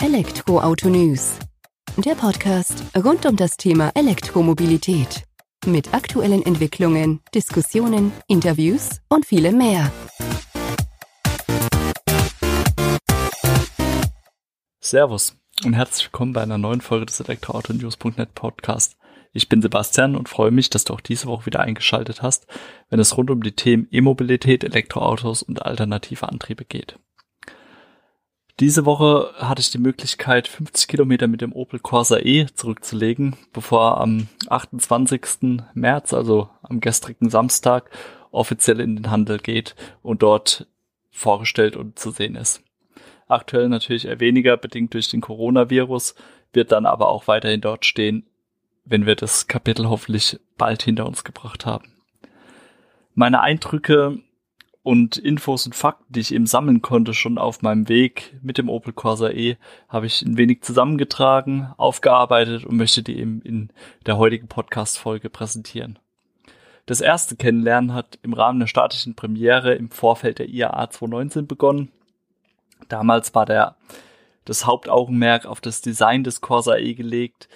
Elektroauto News. Der Podcast rund um das Thema Elektromobilität. Mit aktuellen Entwicklungen, Diskussionen, Interviews und vielem mehr. Servus und herzlich willkommen bei einer neuen Folge des Elektroautonews.net Podcast. Ich bin Sebastian und freue mich, dass du auch diese Woche wieder eingeschaltet hast, wenn es rund um die Themen E-Mobilität, Elektroautos und alternative Antriebe geht. Diese Woche hatte ich die Möglichkeit, 50 Kilometer mit dem Opel Corsa E zurückzulegen, bevor am 28. März, also am gestrigen Samstag, offiziell in den Handel geht und dort vorgestellt und zu sehen ist. Aktuell natürlich eher weniger, bedingt durch den Coronavirus, wird dann aber auch weiterhin dort stehen, wenn wir das Kapitel hoffentlich bald hinter uns gebracht haben. Meine Eindrücke und Infos und Fakten, die ich eben sammeln konnte, schon auf meinem Weg mit dem Opel Corsa E, habe ich ein wenig zusammengetragen, aufgearbeitet und möchte die eben in der heutigen Podcast-Folge präsentieren. Das erste Kennenlernen hat im Rahmen der statischen Premiere im Vorfeld der IAA 2019 begonnen. Damals war der, das Hauptaugenmerk auf das Design des Corsa E gelegt,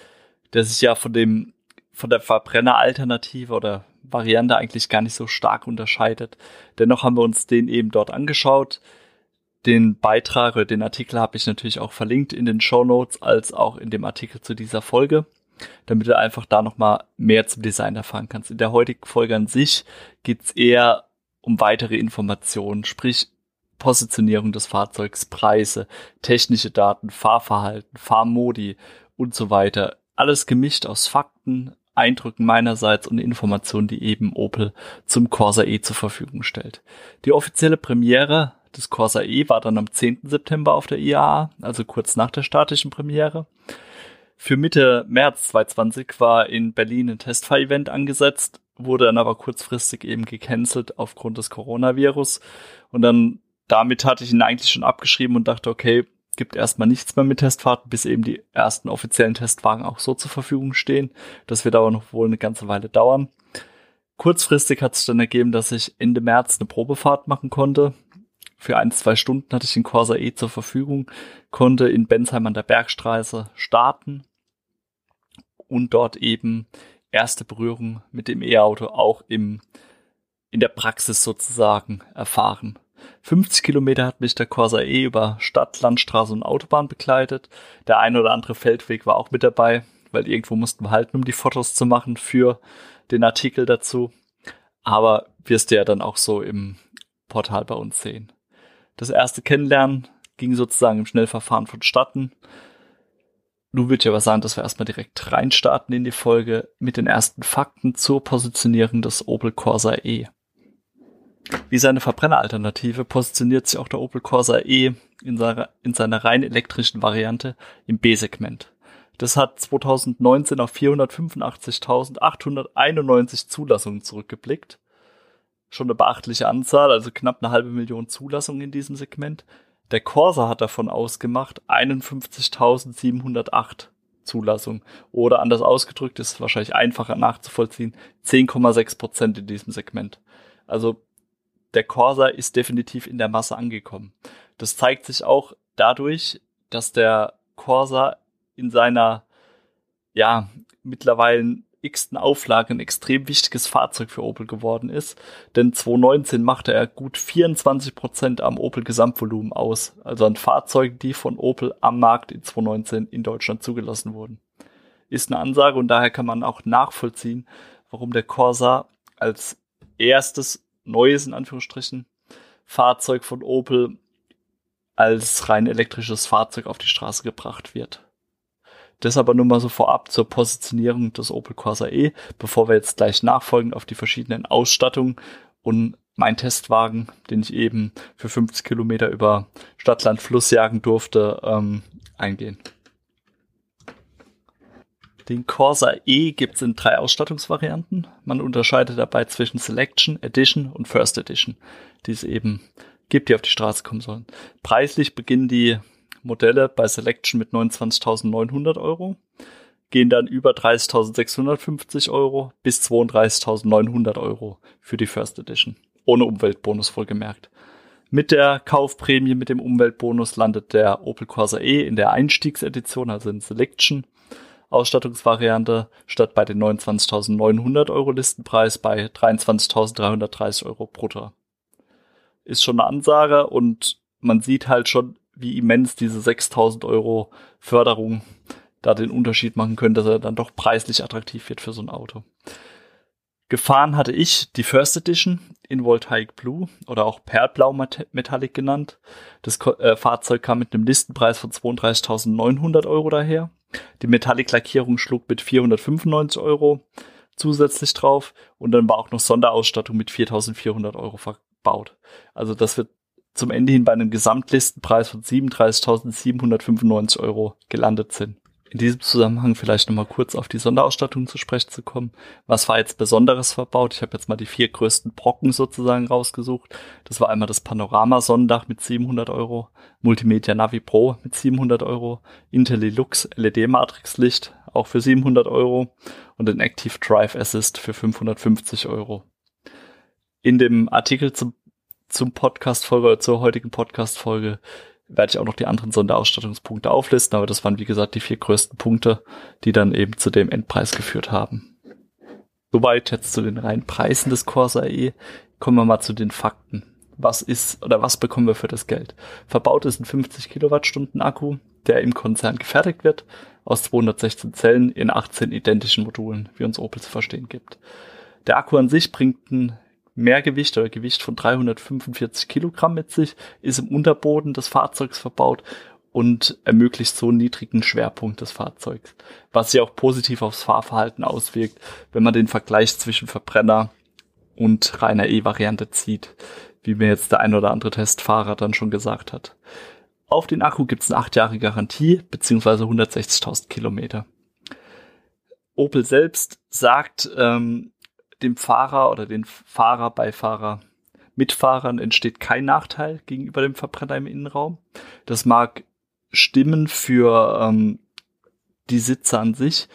der sich ja von dem, von der Verbrenner-Alternative oder Variante eigentlich gar nicht so stark unterscheidet. Dennoch haben wir uns den eben dort angeschaut. Den Beitrag oder den Artikel habe ich natürlich auch verlinkt in den Show Notes als auch in dem Artikel zu dieser Folge, damit du einfach da nochmal mehr zum Design erfahren kannst. In der heutigen Folge an sich geht es eher um weitere Informationen, sprich Positionierung des Fahrzeugs, Preise, technische Daten, Fahrverhalten, Fahrmodi und so weiter. Alles gemischt aus Fakten, Eindrücken meinerseits und Informationen, die eben Opel zum Corsa E zur Verfügung stellt. Die offizielle Premiere des Corsa E war dann am 10. September auf der IAA, also kurz nach der statischen Premiere. Für Mitte März 2020 war in Berlin ein Testfahr-Event angesetzt, wurde dann aber kurzfristig eben gecancelt aufgrund des Coronavirus. Und dann damit hatte ich ihn eigentlich schon abgeschrieben und dachte, okay, gibt erstmal nichts mehr mit Testfahrten, bis eben die ersten offiziellen Testwagen auch so zur Verfügung stehen. Das wird aber noch wohl eine ganze Weile dauern. Kurzfristig hat sich dann ergeben, dass ich Ende März eine Probefahrt machen konnte. Für ein, zwei Stunden hatte ich den Corsa E zur Verfügung, konnte in Bensheim an der Bergstraße starten und dort eben erste Berührung mit dem E-Auto auch im, in der Praxis sozusagen erfahren. 50 Kilometer hat mich der Corsa E über Stadt, Landstraße und Autobahn begleitet. Der ein oder andere Feldweg war auch mit dabei, weil irgendwo mussten wir halten, um die Fotos zu machen für den Artikel dazu. Aber wirst du ja dann auch so im Portal bei uns sehen. Das erste Kennenlernen ging sozusagen im Schnellverfahren vonstatten. Nun würde ich aber sagen, dass wir erstmal direkt reinstarten in die Folge mit den ersten Fakten zur Positionierung des Opel Corsa E. Wie seine Verbrenneralternative positioniert sich auch der Opel Corsa E in seiner, in seiner rein elektrischen Variante im B-Segment. Das hat 2019 auf 485.891 Zulassungen zurückgeblickt. Schon eine beachtliche Anzahl, also knapp eine halbe Million Zulassungen in diesem Segment. Der Corsa hat davon ausgemacht 51.708 Zulassungen. Oder anders ausgedrückt, ist wahrscheinlich einfacher nachzuvollziehen, 10,6 Prozent in diesem Segment. Also der Corsa ist definitiv in der Masse angekommen. Das zeigt sich auch dadurch, dass der Corsa in seiner, ja, mittlerweile x-ten Auflage ein extrem wichtiges Fahrzeug für Opel geworden ist. Denn 2019 machte er gut 24 Prozent am Opel Gesamtvolumen aus. Also an Fahrzeugen, die von Opel am Markt in 2019 in Deutschland zugelassen wurden. Ist eine Ansage und daher kann man auch nachvollziehen, warum der Corsa als erstes neues, in Anführungsstrichen, Fahrzeug von Opel als rein elektrisches Fahrzeug auf die Straße gebracht wird. Das aber nur mal so vorab zur Positionierung des Opel Corsa E, bevor wir jetzt gleich nachfolgend auf die verschiedenen Ausstattungen und mein Testwagen, den ich eben für 50 Kilometer über Stadtland Fluss jagen durfte, ähm, eingehen. Den Corsa E gibt es in drei Ausstattungsvarianten. Man unterscheidet dabei zwischen Selection, Edition und First Edition, die es eben gibt, die auf die Straße kommen sollen. Preislich beginnen die Modelle bei Selection mit 29.900 Euro, gehen dann über 30.650 Euro bis 32.900 Euro für die First Edition. Ohne Umweltbonus wohlgemerkt. Mit der Kaufprämie, mit dem Umweltbonus landet der Opel Corsa E in der Einstiegsedition, also in Selection. Ausstattungsvariante statt bei den 29.900 Euro Listenpreis bei 23.330 Euro brutto. Ist schon eine Ansage und man sieht halt schon, wie immens diese 6.000 Euro Förderung da den Unterschied machen können, dass er dann doch preislich attraktiv wird für so ein Auto. Gefahren hatte ich die First Edition in Voltaic Blue oder auch Perlblau Metallic genannt. Das äh, Fahrzeug kam mit einem Listenpreis von 32.900 Euro daher. Die Metallic-Lackierung schlug mit 495 Euro zusätzlich drauf und dann war auch noch Sonderausstattung mit 4.400 Euro verbaut. Also das wird zum Ende hin bei einem Gesamtlistenpreis von 37.795 Euro gelandet sind in diesem Zusammenhang vielleicht nochmal kurz auf die Sonderausstattung zu sprechen zu kommen. Was war jetzt Besonderes verbaut? Ich habe jetzt mal die vier größten Brocken sozusagen rausgesucht. Das war einmal das Panorama-Sonnendach mit 700 Euro, Multimedia Navi Pro mit 700 Euro, IntelliLux LED-Matrix-Licht auch für 700 Euro und den Active Drive Assist für 550 Euro. In dem Artikel zum, zum Podcast-Folge, zur heutigen Podcast-Folge werde ich auch noch die anderen Sonderausstattungspunkte auflisten, aber das waren wie gesagt die vier größten Punkte, die dann eben zu dem Endpreis geführt haben. Soweit jetzt zu den reinen Preisen des Corsa E. Kommen wir mal zu den Fakten. Was ist oder was bekommen wir für das Geld? Verbaut ist ein 50 Kilowattstunden Akku, der im Konzern gefertigt wird, aus 216 Zellen in 18 identischen Modulen, wie uns Opel zu verstehen gibt. Der Akku an sich bringt ein Mehrgewicht oder Gewicht von 345 Kilogramm mit sich, ist im Unterboden des Fahrzeugs verbaut und ermöglicht so einen niedrigen Schwerpunkt des Fahrzeugs, was sich auch positiv aufs Fahrverhalten auswirkt, wenn man den Vergleich zwischen Verbrenner und reiner E-Variante zieht, wie mir jetzt der ein oder andere Testfahrer dann schon gesagt hat. Auf den Akku gibt es eine 8 Jahre Garantie beziehungsweise 160.000 Kilometer. Opel selbst sagt, ähm, dem Fahrer oder den Fahrer, Beifahrer, Mitfahrern entsteht kein Nachteil gegenüber dem Verbrenner im Innenraum. Das mag stimmen für ähm, die Sitze an sich.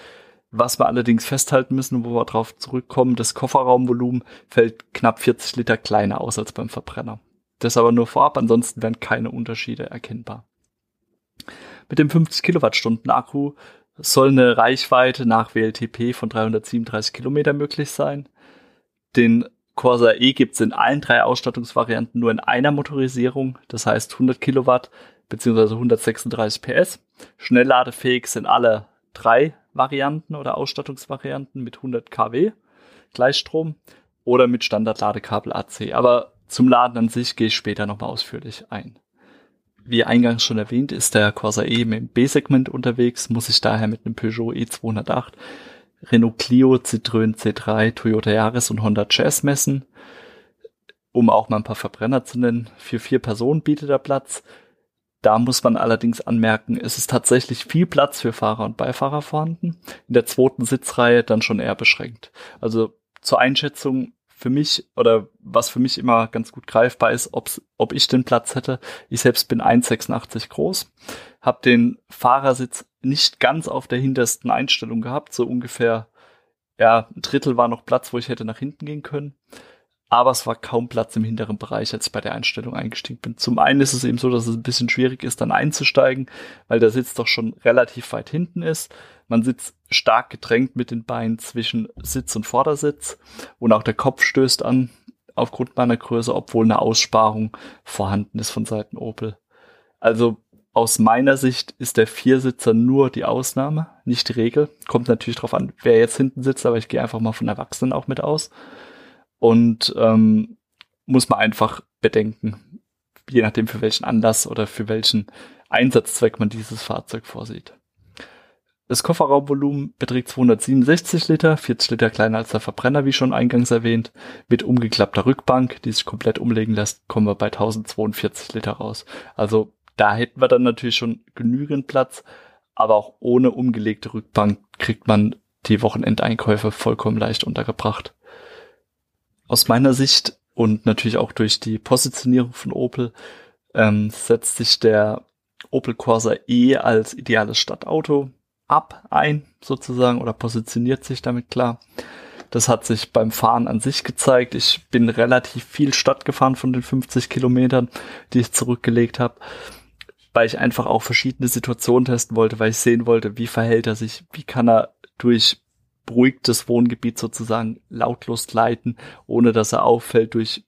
Was wir allerdings festhalten müssen, wo wir darauf zurückkommen, das Kofferraumvolumen fällt knapp 40 Liter kleiner aus als beim Verbrenner. Das aber nur vorab, ansonsten werden keine Unterschiede erkennbar. Mit dem 50 Kilowattstunden Akku soll eine Reichweite nach WLTP von 337 Kilometer möglich sein. Den Corsa E gibt es in allen drei Ausstattungsvarianten nur in einer Motorisierung, das heißt 100 Kilowatt bzw. 136 PS. Schnellladefähig sind alle drei Varianten oder Ausstattungsvarianten mit 100 kW Gleichstrom oder mit Standardladekabel AC. Aber zum Laden an sich gehe ich später nochmal ausführlich ein. Wie eingangs schon erwähnt, ist der Corsa E im B-Segment unterwegs, muss sich daher mit einem Peugeot E208 Renault Clio, Citroën C3, Toyota Yaris und Honda Jazz messen. Um auch mal ein paar Verbrenner zu nennen. Für vier Personen bietet er Platz. Da muss man allerdings anmerken, es ist tatsächlich viel Platz für Fahrer und Beifahrer vorhanden. In der zweiten Sitzreihe dann schon eher beschränkt. Also zur Einschätzung für mich oder was für mich immer ganz gut greifbar ist, ob ich den Platz hätte. Ich selbst bin 1,86 groß, habe den Fahrersitz nicht ganz auf der hintersten Einstellung gehabt, so ungefähr, ja, ein Drittel war noch Platz, wo ich hätte nach hinten gehen können. Aber es war kaum Platz im hinteren Bereich, als ich bei der Einstellung eingestiegen bin. Zum einen ist es eben so, dass es ein bisschen schwierig ist, dann einzusteigen, weil der Sitz doch schon relativ weit hinten ist. Man sitzt stark gedrängt mit den Beinen zwischen Sitz und Vordersitz und auch der Kopf stößt an aufgrund meiner Größe, obwohl eine Aussparung vorhanden ist von Seiten Opel. Also aus meiner Sicht ist der Viersitzer nur die Ausnahme, nicht die Regel. Kommt natürlich drauf an, wer jetzt hinten sitzt, aber ich gehe einfach mal von Erwachsenen auch mit aus. Und ähm, muss man einfach bedenken, je nachdem für welchen Anlass oder für welchen Einsatzzweck man dieses Fahrzeug vorsieht. Das Kofferraumvolumen beträgt 267 Liter, 40 Liter kleiner als der Verbrenner, wie schon eingangs erwähnt. Mit umgeklappter Rückbank, die sich komplett umlegen lässt, kommen wir bei 1042 Liter raus. Also da hätten wir dann natürlich schon genügend Platz, aber auch ohne umgelegte Rückbank kriegt man die Wochenendeinkäufe vollkommen leicht untergebracht. Aus meiner Sicht und natürlich auch durch die Positionierung von Opel ähm, setzt sich der Opel Corsa E als ideales Stadtauto ab ein, sozusagen, oder positioniert sich damit klar. Das hat sich beim Fahren an sich gezeigt. Ich bin relativ viel Stadt gefahren von den 50 Kilometern, die ich zurückgelegt habe, weil ich einfach auch verschiedene Situationen testen wollte, weil ich sehen wollte, wie verhält er sich, wie kann er durch beruhigtes Wohngebiet sozusagen lautlos leiten, ohne dass er auffällt durch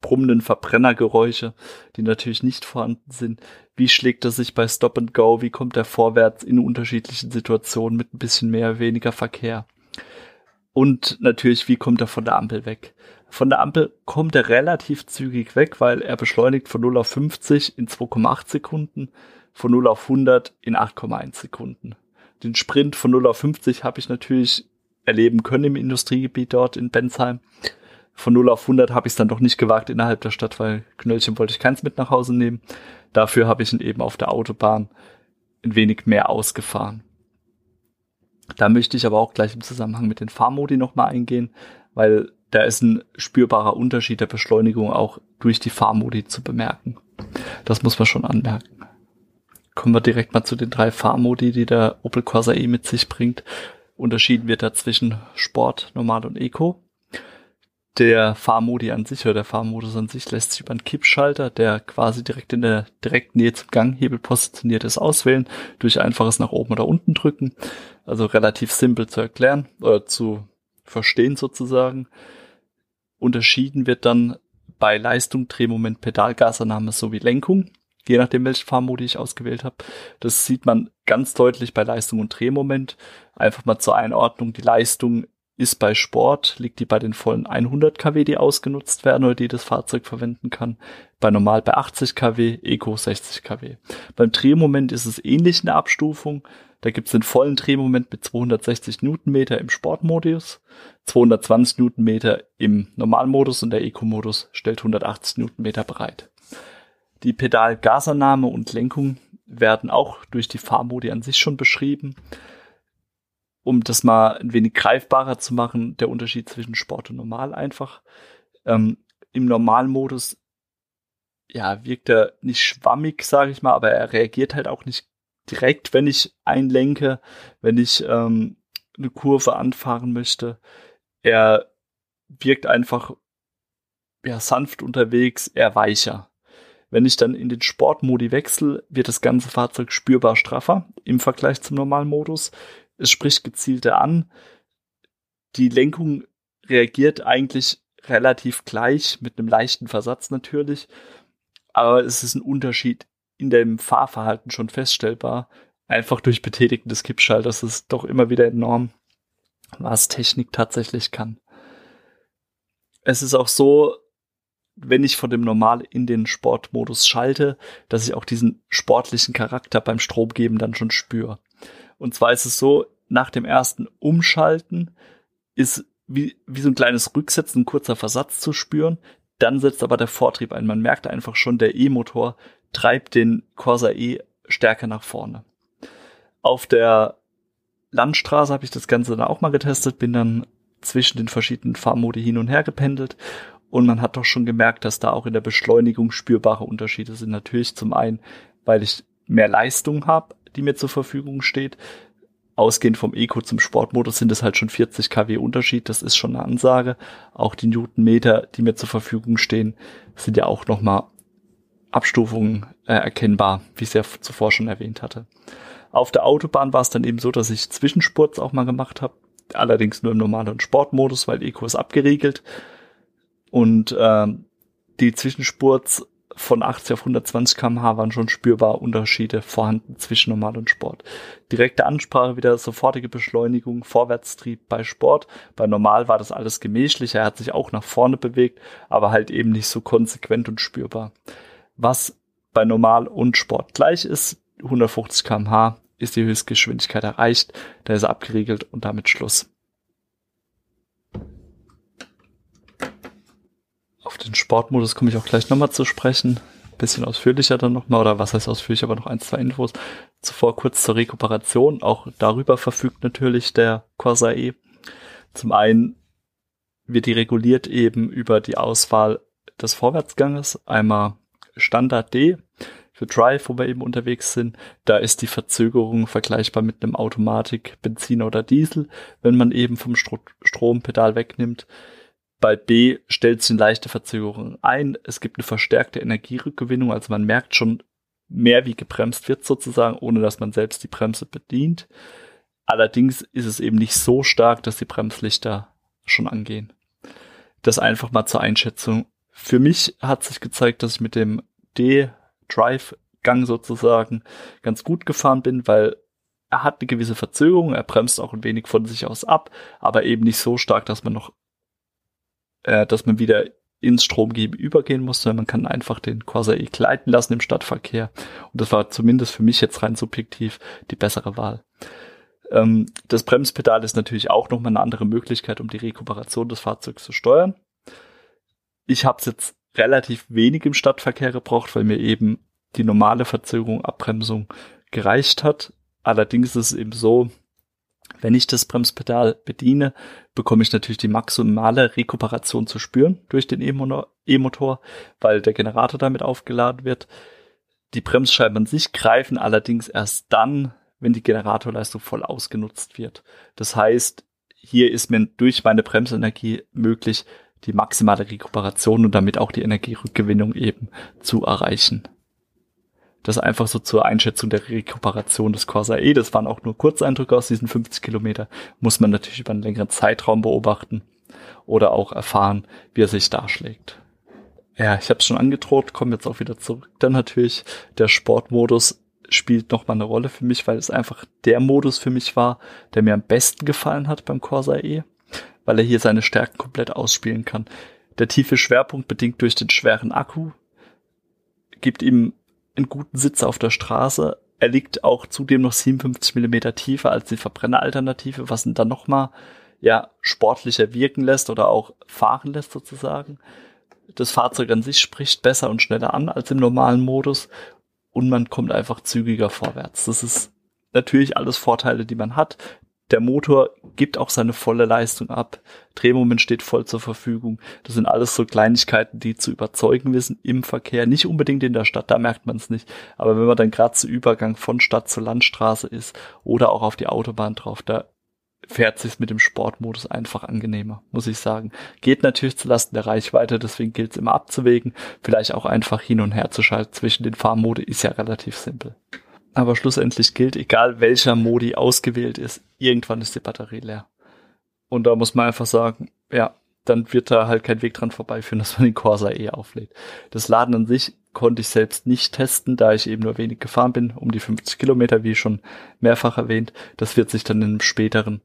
brummenden Verbrennergeräusche, die natürlich nicht vorhanden sind. Wie schlägt er sich bei Stop and Go? Wie kommt er vorwärts in unterschiedlichen Situationen mit ein bisschen mehr, weniger Verkehr? Und natürlich, wie kommt er von der Ampel weg? Von der Ampel kommt er relativ zügig weg, weil er beschleunigt von 0 auf 50 in 2,8 Sekunden, von 0 auf 100 in 8,1 Sekunden. Den Sprint von 0 auf 50 habe ich natürlich erleben können im Industriegebiet dort in Bensheim von 0 auf 100 habe ich es dann doch nicht gewagt innerhalb der Stadt, weil Knöllchen wollte ich keins mit nach Hause nehmen. Dafür habe ich ihn eben auf der Autobahn ein wenig mehr ausgefahren. Da möchte ich aber auch gleich im Zusammenhang mit den Fahrmodi nochmal eingehen, weil da ist ein spürbarer Unterschied der Beschleunigung auch durch die Fahrmodi zu bemerken. Das muss man schon anmerken. Kommen wir direkt mal zu den drei Fahrmodi, die der Opel Corsa E mit sich bringt. Unterschieden wird da zwischen Sport, Normal und Eco der Fahrmodi an sich oder der Fahrmodus an sich lässt sich über einen Kippschalter, der quasi direkt in der direkten Nähe zum Ganghebel positioniert ist, auswählen, durch einfaches nach oben oder unten drücken. Also relativ simpel zu erklären oder zu verstehen sozusagen. Unterschieden wird dann bei Leistung, Drehmoment, Pedalgasannahme sowie Lenkung, je nachdem welchen Fahrmodi ich ausgewählt habe. Das sieht man ganz deutlich bei Leistung und Drehmoment. Einfach mal zur Einordnung, die Leistung ist bei Sport, liegt die bei den vollen 100 kW, die ausgenutzt werden oder die das Fahrzeug verwenden kann. Bei Normal bei 80 kW, Eco 60 kW. Beim Drehmoment ist es ähnlich in der Abstufung. Da gibt es den vollen Drehmoment mit 260 Newtonmeter im Sportmodus, 220 Newtonmeter im Normalmodus und der Eco-Modus stellt 180 Newtonmeter bereit. Die Pedalgasannahme und Lenkung werden auch durch die Fahrmodi an sich schon beschrieben um das mal ein wenig greifbarer zu machen, der Unterschied zwischen Sport und Normal einfach. Ähm, Im Normalmodus, ja, wirkt er nicht schwammig, sage ich mal, aber er reagiert halt auch nicht direkt, wenn ich einlenke, wenn ich ähm, eine Kurve anfahren möchte. Er wirkt einfach ja, sanft unterwegs, eher weicher. Wenn ich dann in den Sportmodi wechsle, wird das ganze Fahrzeug spürbar straffer im Vergleich zum Normalmodus es spricht gezielter an. Die Lenkung reagiert eigentlich relativ gleich, mit einem leichten Versatz natürlich. Aber es ist ein Unterschied in dem Fahrverhalten schon feststellbar. Einfach durch Betätigen des Kippschalters ist doch immer wieder enorm, was Technik tatsächlich kann. Es ist auch so, wenn ich von dem Normal in den Sportmodus schalte, dass ich auch diesen sportlichen Charakter beim Stromgeben dann schon spüre. Und zwar ist es so, nach dem ersten Umschalten ist wie, wie so ein kleines Rücksetzen, ein kurzer Versatz zu spüren. Dann setzt aber der Vortrieb ein. Man merkt einfach schon, der E-Motor treibt den Corsa E stärker nach vorne. Auf der Landstraße habe ich das Ganze dann auch mal getestet, bin dann zwischen den verschiedenen Fahrmodi hin und her gependelt und man hat doch schon gemerkt, dass da auch in der Beschleunigung spürbare Unterschiede sind. Natürlich zum einen, weil ich mehr Leistung habe, die mir zur Verfügung steht. Ausgehend vom Eco zum Sportmodus sind es halt schon 40 kW Unterschied. Das ist schon eine Ansage. Auch die Newtonmeter, die mir zur Verfügung stehen, sind ja auch nochmal Abstufungen äh, erkennbar, wie ich es ja zuvor schon erwähnt hatte. Auf der Autobahn war es dann eben so, dass ich Zwischenspurts auch mal gemacht habe. Allerdings nur im normalen Sportmodus, weil Eco ist abgeriegelt. Und äh, die Zwischenspurts von 80 auf 120 km/h waren schon spürbar Unterschiede vorhanden zwischen Normal und Sport. Direkte Ansprache, wieder sofortige Beschleunigung, Vorwärtstrieb bei Sport. Bei Normal war das alles gemächlich, er hat sich auch nach vorne bewegt, aber halt eben nicht so konsequent und spürbar. Was bei Normal und Sport gleich ist, 150 km/h ist die Höchstgeschwindigkeit erreicht, da ist er abgeriegelt und damit Schluss. Auf den Sportmodus komme ich auch gleich nochmal zu sprechen. Bisschen ausführlicher dann nochmal, oder was heißt ausführlich, aber noch ein, zwei Infos. Zuvor kurz zur Rekuperation. Auch darüber verfügt natürlich der Corsa E. Zum einen wird die reguliert eben über die Auswahl des Vorwärtsganges. Einmal Standard D für Drive, wo wir eben unterwegs sind. Da ist die Verzögerung vergleichbar mit einem Automatik, Benziner oder Diesel, wenn man eben vom Stro Strompedal wegnimmt. Bei B stellt sich eine leichte Verzögerung ein. Es gibt eine verstärkte Energierückgewinnung, also man merkt schon mehr, wie gebremst wird sozusagen, ohne dass man selbst die Bremse bedient. Allerdings ist es eben nicht so stark, dass die Bremslichter schon angehen. Das einfach mal zur Einschätzung. Für mich hat sich gezeigt, dass ich mit dem D Drive-Gang sozusagen ganz gut gefahren bin, weil er hat eine gewisse Verzögerung, er bremst auch ein wenig von sich aus ab, aber eben nicht so stark, dass man noch, äh, dass man wieder ins Stromgeben übergehen muss, sondern man kann einfach den Corsa E gleiten lassen im Stadtverkehr. Und das war zumindest für mich jetzt rein subjektiv die bessere Wahl. Ähm, das Bremspedal ist natürlich auch nochmal eine andere Möglichkeit, um die Rekuperation des Fahrzeugs zu steuern. Ich habe es jetzt relativ wenig im Stadtverkehr gebraucht, weil mir eben die normale Verzögerung, Abbremsung gereicht hat. Allerdings ist es eben so, wenn ich das Bremspedal bediene, bekomme ich natürlich die maximale Rekuperation zu spüren durch den E-Motor, weil der Generator damit aufgeladen wird. Die Bremsscheiben an sich greifen allerdings erst dann, wenn die Generatorleistung voll ausgenutzt wird. Das heißt, hier ist mir durch meine Bremsenergie möglich, die maximale Rekuperation und damit auch die Energierückgewinnung eben zu erreichen. Das einfach so zur Einschätzung der Rekuperation des Corsa E. Das waren auch nur Kurzeindrücke aus diesen 50 Kilometer. Muss man natürlich über einen längeren Zeitraum beobachten oder auch erfahren, wie er sich darschlägt. Ja, ich habe es schon angedroht, komme jetzt auch wieder zurück. Dann natürlich der Sportmodus spielt noch mal eine Rolle für mich, weil es einfach der Modus für mich war, der mir am besten gefallen hat beim Corsa E weil er hier seine Stärken komplett ausspielen kann. Der tiefe Schwerpunkt, bedingt durch den schweren Akku, gibt ihm einen guten Sitz auf der Straße. Er liegt auch zudem noch 57 Millimeter tiefer als die Verbrenneralternative, was ihn dann nochmal ja, sportlicher wirken lässt oder auch fahren lässt sozusagen. Das Fahrzeug an sich spricht besser und schneller an als im normalen Modus und man kommt einfach zügiger vorwärts. Das ist natürlich alles Vorteile, die man hat der Motor gibt auch seine volle Leistung ab. Drehmoment steht voll zur Verfügung. Das sind alles so Kleinigkeiten, die zu überzeugen wissen im Verkehr. Nicht unbedingt in der Stadt, da merkt man es nicht. Aber wenn man dann gerade zu Übergang von Stadt zur Landstraße ist oder auch auf die Autobahn drauf, da fährt sich mit dem Sportmodus einfach angenehmer, muss ich sagen. Geht natürlich zulasten der Reichweite, deswegen gilt es immer abzuwägen. Vielleicht auch einfach hin und her zu schalten zwischen den Fahrmode ist ja relativ simpel. Aber schlussendlich gilt, egal welcher Modi ausgewählt ist, irgendwann ist die Batterie leer. Und da muss man einfach sagen, ja, dann wird da halt kein Weg dran vorbeiführen, dass man den Corsa eh auflädt. Das Laden an sich konnte ich selbst nicht testen, da ich eben nur wenig gefahren bin, um die 50 Kilometer, wie schon mehrfach erwähnt. Das wird sich dann in einem späteren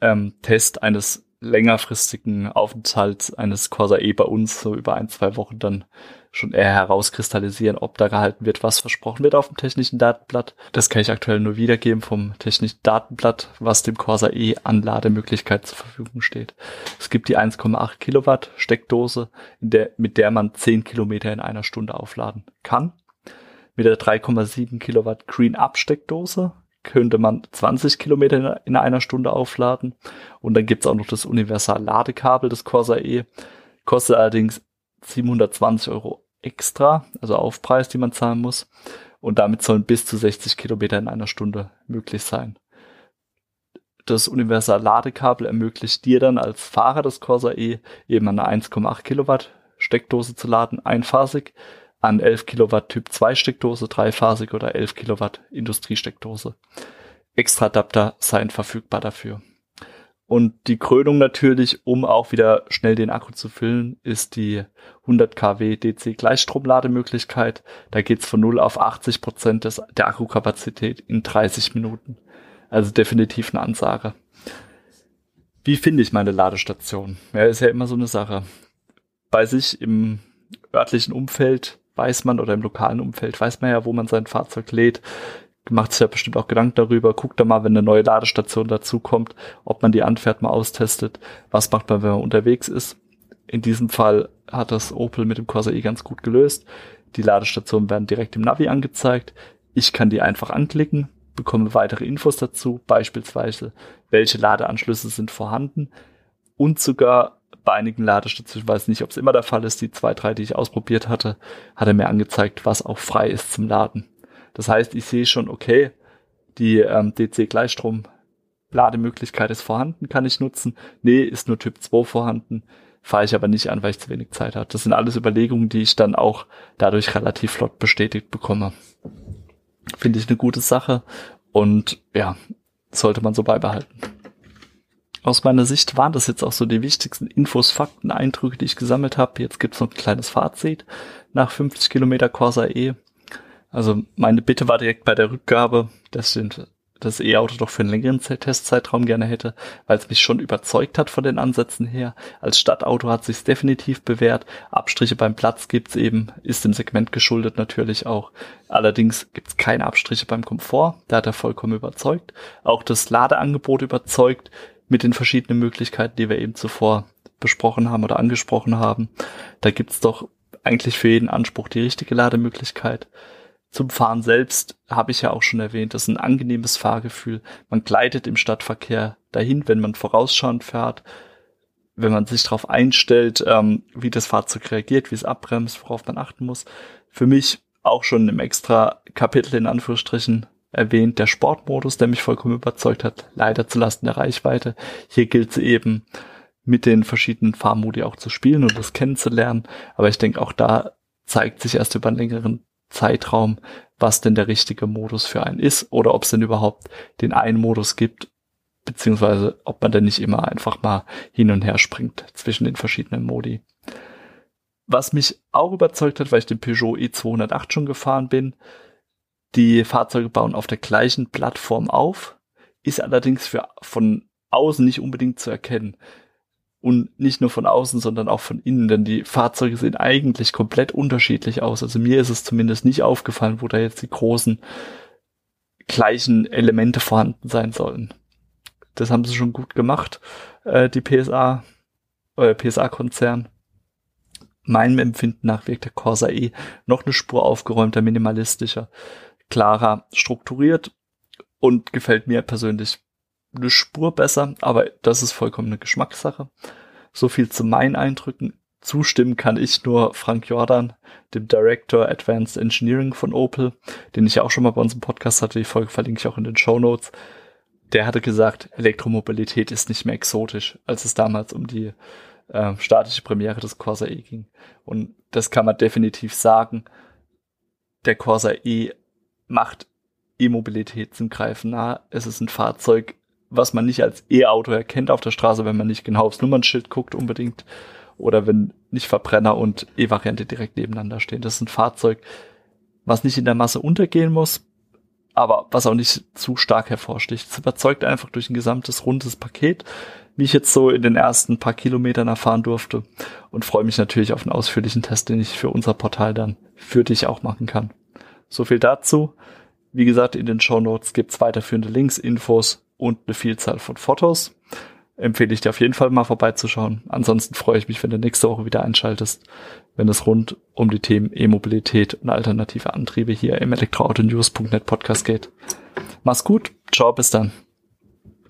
ähm, Test eines längerfristigen Aufenthalts eines Corsa E bei uns so über ein, zwei Wochen dann schon eher herauskristallisieren, ob da gehalten wird, was versprochen wird auf dem technischen Datenblatt. Das kann ich aktuell nur wiedergeben vom technischen Datenblatt, was dem Corsa E an Lademöglichkeit zur Verfügung steht. Es gibt die 1,8 Kilowatt Steckdose, der, mit der man 10 Kilometer in einer Stunde aufladen kann. Mit der 3,7 Kilowatt Green Up Steckdose könnte man 20 Kilometer in einer Stunde aufladen. Und dann gibt's auch noch das Universal Ladekabel des Corsa E. Kostet allerdings 720 Euro extra, also Aufpreis, die man zahlen muss. Und damit sollen bis zu 60 Kilometer in einer Stunde möglich sein. Das Universal Ladekabel ermöglicht dir dann als Fahrer des Corsa E eben eine 1,8 Kilowatt Steckdose zu laden, einphasig, an 11 Kilowatt Typ 2 Steckdose, dreiphasig oder 11 Kilowatt Industriesteckdose. Extra Adapter seien verfügbar dafür. Und die Krönung natürlich, um auch wieder schnell den Akku zu füllen, ist die 100 kW DC Gleichstromlademöglichkeit. Da geht's von 0 auf 80 Prozent der Akkukapazität in 30 Minuten. Also definitiv eine Ansage. Wie finde ich meine Ladestation? Ja, ist ja immer so eine Sache. Bei sich im örtlichen Umfeld weiß man oder im lokalen Umfeld weiß man ja, wo man sein Fahrzeug lädt macht sich ja bestimmt auch Gedanken darüber, guckt da mal, wenn eine neue Ladestation dazukommt, ob man die anfährt, mal austestet, was macht man, wenn man unterwegs ist. In diesem Fall hat das Opel mit dem Corsa E ganz gut gelöst. Die Ladestationen werden direkt im Navi angezeigt. Ich kann die einfach anklicken, bekomme weitere Infos dazu, beispielsweise welche Ladeanschlüsse sind vorhanden und sogar bei einigen Ladestationen, ich weiß nicht, ob es immer der Fall ist, die zwei, drei, die ich ausprobiert hatte, hat er mir angezeigt, was auch frei ist zum Laden. Das heißt, ich sehe schon, okay, die ähm, DC-Gleichstrom Lademöglichkeit ist vorhanden, kann ich nutzen. Nee, ist nur Typ 2 vorhanden, fahre ich aber nicht an, weil ich zu wenig Zeit habe. Das sind alles Überlegungen, die ich dann auch dadurch relativ flott bestätigt bekomme. Finde ich eine gute Sache und ja, sollte man so beibehalten. Aus meiner Sicht waren das jetzt auch so die wichtigsten Infos, Fakten, Eindrücke, die ich gesammelt habe. Jetzt gibt's noch ein kleines Fazit nach 50 Kilometer Corsa E. Also meine Bitte war direkt bei der Rückgabe, dass ich das E-Auto doch für einen längeren Testzeitraum gerne hätte, weil es mich schon überzeugt hat von den Ansätzen her. Als Stadtauto hat sich definitiv bewährt. Abstriche beim Platz gibt's eben, ist dem Segment geschuldet natürlich auch. Allerdings gibt's keine Abstriche beim Komfort. Da hat er vollkommen überzeugt. Auch das Ladeangebot überzeugt mit den verschiedenen Möglichkeiten, die wir eben zuvor besprochen haben oder angesprochen haben. Da gibt's doch eigentlich für jeden Anspruch die richtige Lademöglichkeit. Zum Fahren selbst habe ich ja auch schon erwähnt, das ist ein angenehmes Fahrgefühl. Man gleitet im Stadtverkehr dahin, wenn man vorausschauend fährt, wenn man sich darauf einstellt, ähm, wie das Fahrzeug reagiert, wie es abbremst, worauf man achten muss. Für mich auch schon im extra Kapitel in Anführungsstrichen erwähnt, der Sportmodus, der mich vollkommen überzeugt hat, leider zu Lasten der Reichweite. Hier gilt es eben, mit den verschiedenen Fahrmodi auch zu spielen und das kennenzulernen. Aber ich denke, auch da zeigt sich erst über einen längeren Zeitraum, was denn der richtige Modus für einen ist oder ob es denn überhaupt den einen Modus gibt, beziehungsweise ob man denn nicht immer einfach mal hin und her springt zwischen den verschiedenen Modi. Was mich auch überzeugt hat, weil ich den Peugeot E208 schon gefahren bin, die Fahrzeuge bauen auf der gleichen Plattform auf, ist allerdings für von außen nicht unbedingt zu erkennen und nicht nur von außen, sondern auch von innen, denn die Fahrzeuge sehen eigentlich komplett unterschiedlich aus. Also mir ist es zumindest nicht aufgefallen, wo da jetzt die großen gleichen Elemente vorhanden sein sollen. Das haben sie schon gut gemacht, äh, die PSA, äh, PSA-Konzern. Meinem Empfinden nach wirkt der Corsa E noch eine Spur aufgeräumter, minimalistischer, klarer, strukturiert und gefällt mir persönlich eine Spur besser, aber das ist vollkommen eine Geschmackssache. So viel zu meinen Eindrücken. Zustimmen kann ich nur Frank Jordan, dem Director Advanced Engineering von Opel, den ich ja auch schon mal bei unserem Podcast hatte. Die Folge verlinke ich auch in den Show Notes. Der hatte gesagt, Elektromobilität ist nicht mehr exotisch, als es damals um die äh, staatliche Premiere des Corsa E ging. Und das kann man definitiv sagen. Der Corsa E macht E-Mobilität zum Greifen nah. Es ist ein Fahrzeug, was man nicht als E-Auto erkennt auf der Straße, wenn man nicht genau aufs Nummernschild guckt unbedingt oder wenn nicht Verbrenner und E-Variante direkt nebeneinander stehen. Das ist ein Fahrzeug, was nicht in der Masse untergehen muss, aber was auch nicht zu stark hervorsticht. Es überzeugt einfach durch ein gesamtes rundes Paket, wie ich jetzt so in den ersten paar Kilometern erfahren durfte und freue mich natürlich auf einen ausführlichen Test, den ich für unser Portal dann für dich auch machen kann. So viel dazu. Wie gesagt, in den Show Notes gibt's weiterführende Links, Infos und eine Vielzahl von Fotos. Empfehle ich dir auf jeden Fall mal vorbeizuschauen. Ansonsten freue ich mich, wenn du nächste Woche wieder einschaltest, wenn es rund um die Themen E-Mobilität und alternative Antriebe hier im Elektroautonews.net Podcast geht. Mach's gut. Ciao, bis dann.